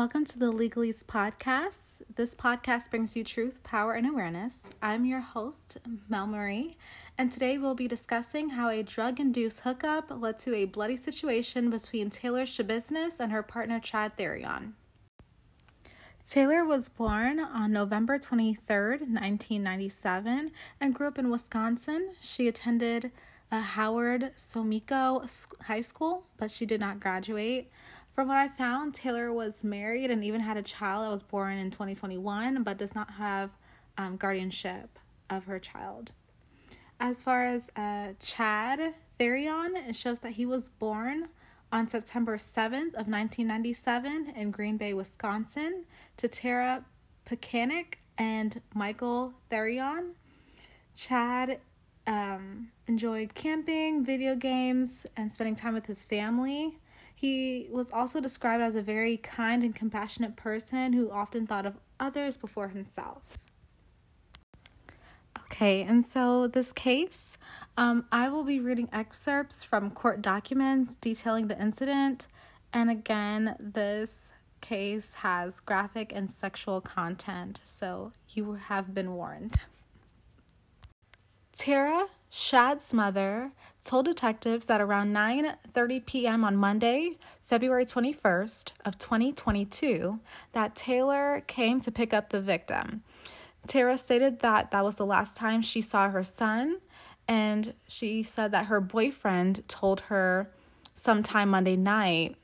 Welcome to the Legalese podcast. This podcast brings you truth, power, and awareness. I'm your host, Mel Marie, and today we'll be discussing how a drug induced hookup led to a bloody situation between Taylor Schabusiness and her partner, Chad Thyrion. Taylor was born on November 23rd, 1997, and grew up in Wisconsin. She attended a Howard-Suamico High School, but she did not graduate. From what I found, Taylor was married and even had a child that was born in 2021, but does not have um, guardianship of her child. As far as uh, Chad Thyrion, it shows that he was born on September 7th of 1997 in Green Bay, Wisconsin, to Tara Pakanich and Michael Thyrion. Chad um, enjoyed camping, video games, and spending time with his family. He was also described as a very kind and compassionate person who often thought of others before himself. Okay, and so this case, um, I will be reading excerpts from court documents detailing the incident. And again, this case has graphic and sexual content, so you have been warned. Tara Chad's mother told detectives that around 9:30 p.m. on Monday, February 21st of 2022, that Taylor came to pick up the victim. Tara stated that that was the last time she saw her son, and she said that her boyfriend told her sometime Monday night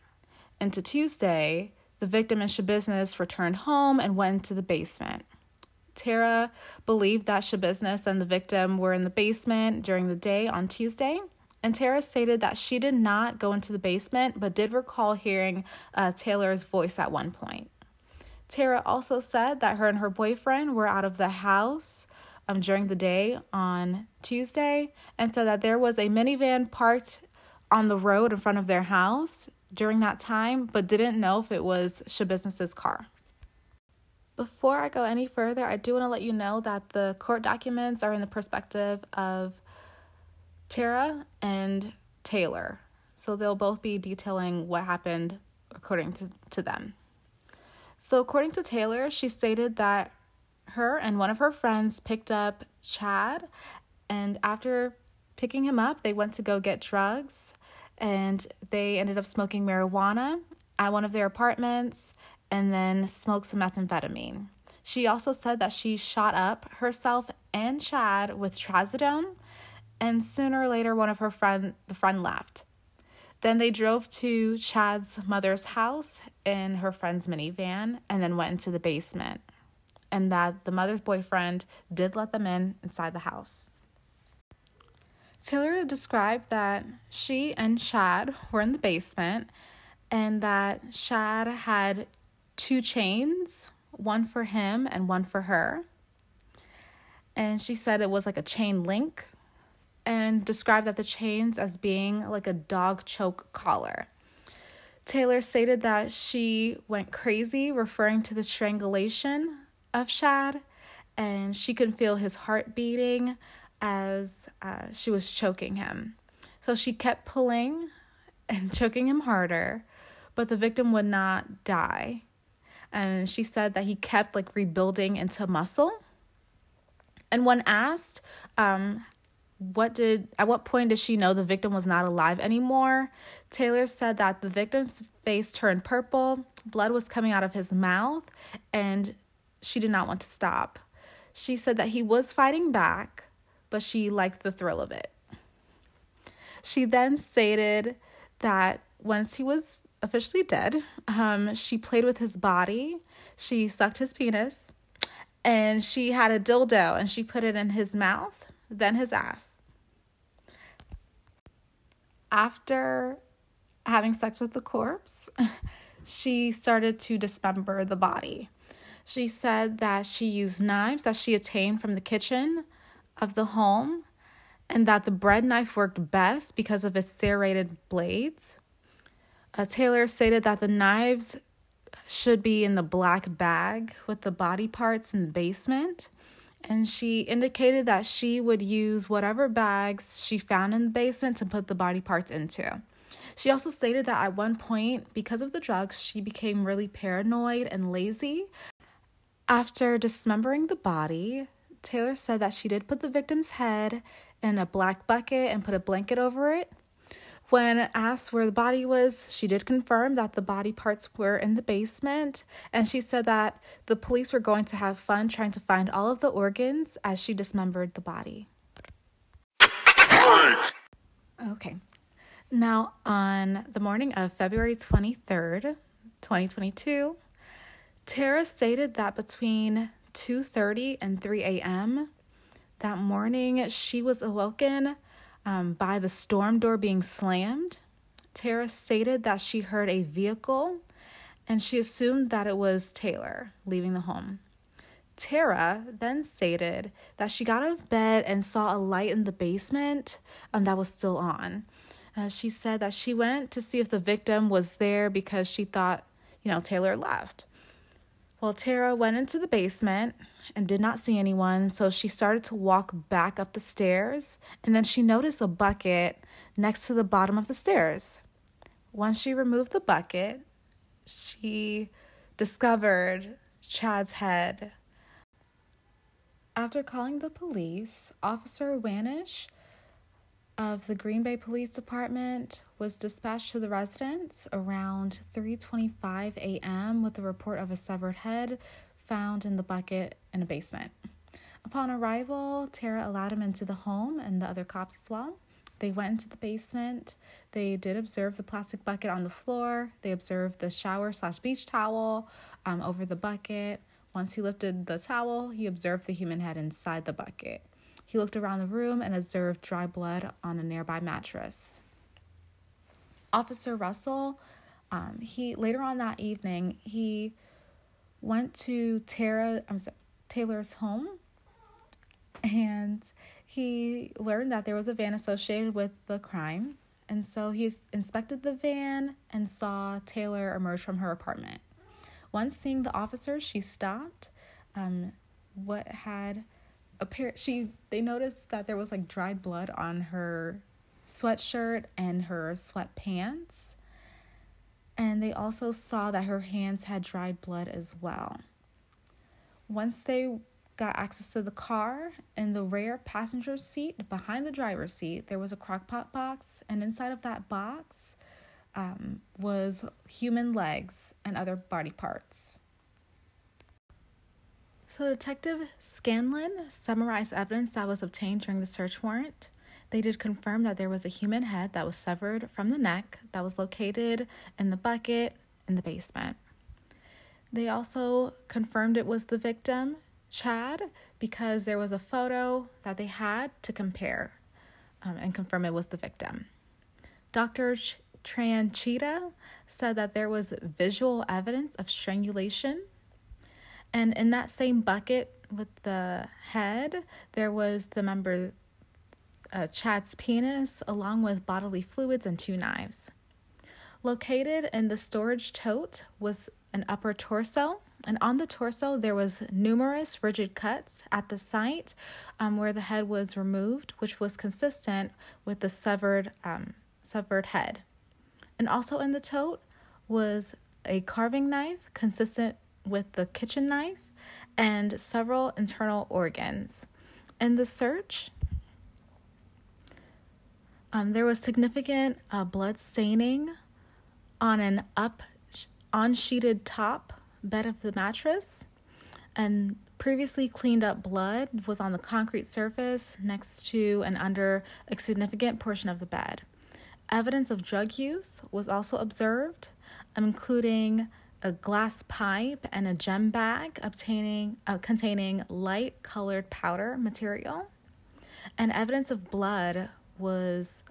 into Tuesday, the victim and Schabusiness returned home and went to the basement. Tara believed that Schabusiness and the victim were in the basement during the day on Tuesday. And Tara stated that she did not go into the basement, but did recall hearing uh, Taylor's voice at one point. Tara also said that her and her boyfriend were out of the house um, during the day on Tuesday and said that there was a minivan parked on the road in front of their house during that time, but didn't know if it was Schabusiness's car. Before I go any further, I do want to let you know that the court documents are in the perspective of Tara and Taylor. So they'll both be detailing what happened according to, to them. So, according to Taylor, she stated that her and one of her friends picked up Chad, and after picking him up, they went to go get drugs and they ended up smoking marijuana at one of their apartments and then smoked some methamphetamine. She also said that she shot up herself and Chad with trazodone, and sooner or later one of her friend the friend left. Then they drove to Chad's mother's house in her friend's minivan and then went into the basement. And that the mother's boyfriend did let them in inside the house. Taylor described that she and Chad were in the basement and that Chad had two chains, one for him and one for her. And she said it was like a chain link and described that the chains as being like a dog choke collar. Taylor stated that she went crazy referring to the strangulation of Shad, and she could feel his heart beating as uh, she was choking him. So she kept pulling and choking him harder, but the victim would not die and she said that he kept like rebuilding into muscle. And when asked, um, what did at what point did she know the victim was not alive anymore? Taylor said that the victim's face turned purple, blood was coming out of his mouth, and she did not want to stop. She said that he was fighting back, but she liked the thrill of it. She then stated that once he was officially dead. Um, she played with his body, she sucked his penis, and she had a dildo and she put it in his mouth, then his ass. After having sex with the corpse, she started to dismember the body. She said that she used knives that she obtained from the kitchen of the home and that the bread knife worked best because of its serrated blades. Uh, Taylor stated that the knives should be in the black bag with the body parts in the basement. And she indicated that she would use whatever bags she found in the basement to put the body parts into. She also stated that at one point, because of the drugs, she became really paranoid and lazy. After dismembering the body, Taylor said that she did put the victim's head in a black bucket and put a blanket over it. When asked where the body was, she did confirm that the body parts were in the basement, and she said that the police were going to have fun trying to find all of the organs as she dismembered the body. Okay. Now, on the morning of February 23rd, 2022, Tara stated that between 2:30 and 3 a.m. that morning, she was awoken um, by the storm door being slammed. Tara stated that she heard a vehicle and she assumed that it was Taylor leaving the home. Tara then stated that she got out of bed and saw a light in the basement um, that was still on. Uh, she said that she went to see if the victim was there because she thought, you know, Taylor left. Well, Tara went into the basement and did not see anyone, so she started to walk back up the stairs, and then she noticed a bucket next to the bottom of the stairs. Once she removed the bucket, she discovered Chad's head. After calling the police, Officer Wanish of the Green Bay Police Department was dispatched to the residence around 3:25 a.m. with a report of a severed head found in the bucket in a basement. Upon arrival, Tara allowed him into the home and the other cops as well. They went into the basement. They did observe the plastic bucket on the floor. They observed the shower slash beach towel um, over the bucket. Once he lifted the towel, he observed the human head inside the bucket. He looked around the room and observed dry blood on a nearby mattress. Officer Russell, um, he later on that evening, he went to Tara, I'm sorry, Taylor's home and he learned that there was a van associated with the crime. And so he inspected the van and saw Taylor emerge from her apartment. Once seeing the officers, she stopped. Um, what had appeared, she they noticed that there was like dried blood on her sweatshirt and her sweatpants. And they also saw that her hands had dried blood as well. Once they got access to the car, in the rear passenger seat behind the driver's seat, there was a crockpot box, and inside of that box um, was human legs and other body parts. So, Detective Scanlon summarized evidence that was obtained during the search warrant. They did confirm that there was a human head that was severed from the neck that was located in the bucket in the basement. They also confirmed it was the victim, Chad, because there was a photo that they had to compare um, and confirm it was the victim. Dr. Ch- Tranchita said that there was visual evidence of strangulation. And in that same bucket with the head, there was the member uh, Chad's penis, along with bodily fluids and two knives. Located in the storage tote was an upper torso, and on the torso there was numerous rigid cuts at the site um, where the head was removed, which was consistent with the severed um, severed head. And also in the tote was a carving knife consistent with the kitchen knife and several internal organs. In the search, um, there was significant uh, blood staining on an up unsheeted top bed of the mattress, and previously cleaned up blood was on the concrete surface next to and under a significant portion of the bed. Evidence of drug use was also observed, including a glass pipe and a gem bag obtaining uh, containing light colored powder material. And evidence of blood was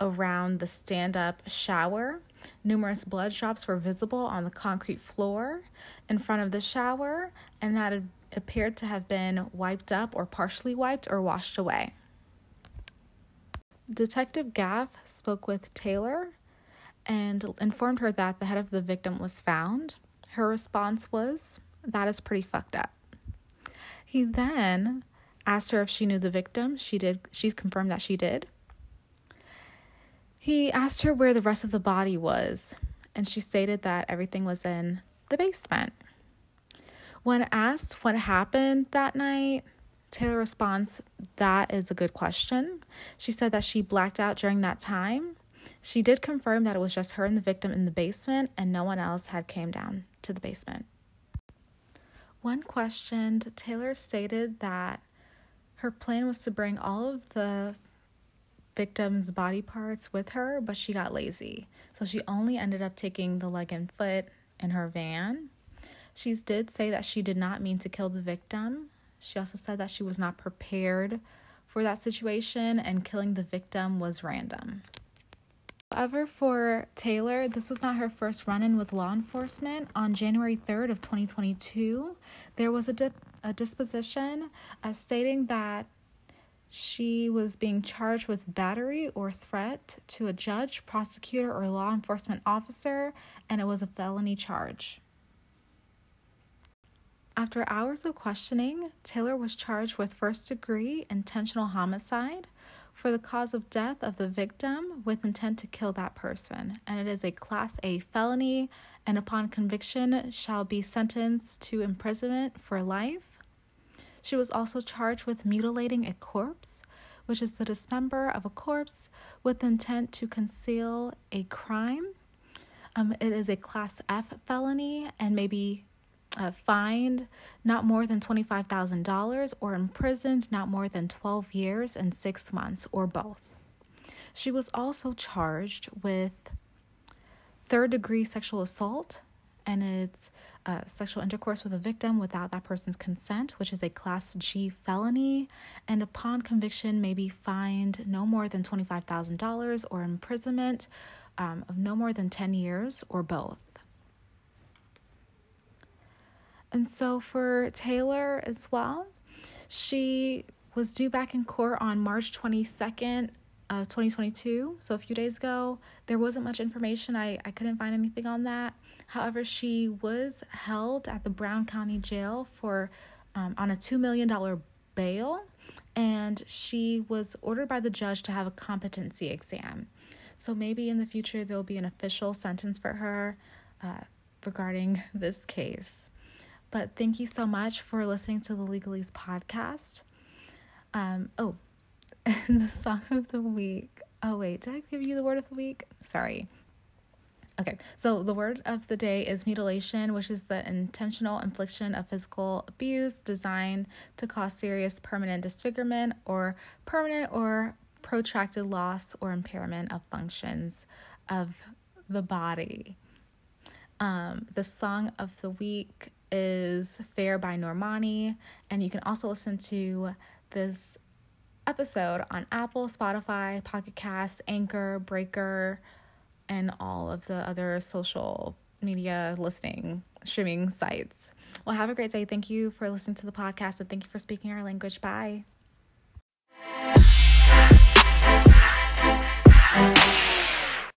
around the stand up shower. Numerous blood drops were visible on the concrete floor in front of the shower, and that appeared to have been wiped up or partially wiped or washed away. Detective Gaff spoke with Taylor and informed her that the head of the victim was found. Her response was, That is pretty fucked up. He then asked her if she knew the victim. She did. She confirmed that she did. He asked her where the rest of the body was, and she stated that everything was in the basement. When asked what happened that night, Taylor responds, That is a good question. She said that she blacked out during that time. She did confirm that it was just her and the victim in the basement and no one else had came down to the basement. When questioned, Taylor stated that her plan was to bring all of the victim's body parts with her, but she got lazy. So she only ended up taking the leg and foot in her van. She did say that she did not mean to kill the victim. She also said that she was not prepared for that situation and killing the victim was random. However, for Taylor, this was not her first run-in with law enforcement. On January 3rd of 2022, there was a, di- a disposition uh, stating that she was being charged with battery or threat to a judge, prosecutor, or law enforcement officer, and it was a felony charge. After hours of questioning, Taylor was charged with first degree intentional homicide for the cause of death of the victim with intent to kill that person, and it is a Class A felony, and upon conviction shall be sentenced to imprisonment for life she was also charged with mutilating a corpse, which is the dismember of a corpse with intent to conceal a crime. Um, it is a Class F felony and may be uh, fined not more than $25,000 or imprisoned not more than 12 years and six months, or both. She was also charged with third degree sexual assault, and it's uh, sexual intercourse with a victim without that person's consent, which is a Class G felony, and upon conviction may be fined no more than $25,000 or imprisonment um, of no more than 10 years or both. And so for Taylor as well, she was due back in court on March 22nd of 2022. So a few days ago, there wasn't much information. I, I couldn't find anything on that. However, she was held at the Brown County Jail for um, on a $2 million bail, and she was ordered by the judge to have a competency exam. So maybe in the future there'll be an official sentence for her uh, regarding this case. But thank you so much for listening to the Legalese podcast. Um, oh, and the song of the week. Oh, wait, did I give you the word of the week? Sorry. Okay, so the word of the day is mutilation, which is the intentional infliction of physical abuse designed to cause serious permanent disfigurement or permanent or protracted loss or impairment of functions of the body. Um, the song of the week is Fair by Normani, and you can also listen to this episode on Apple, Spotify, Pocket Cast, Anchor, Breaker, and all of the other social media listening streaming sites. Well, have a great day. Thank you for listening to the podcast and thank you for speaking our language. Bye.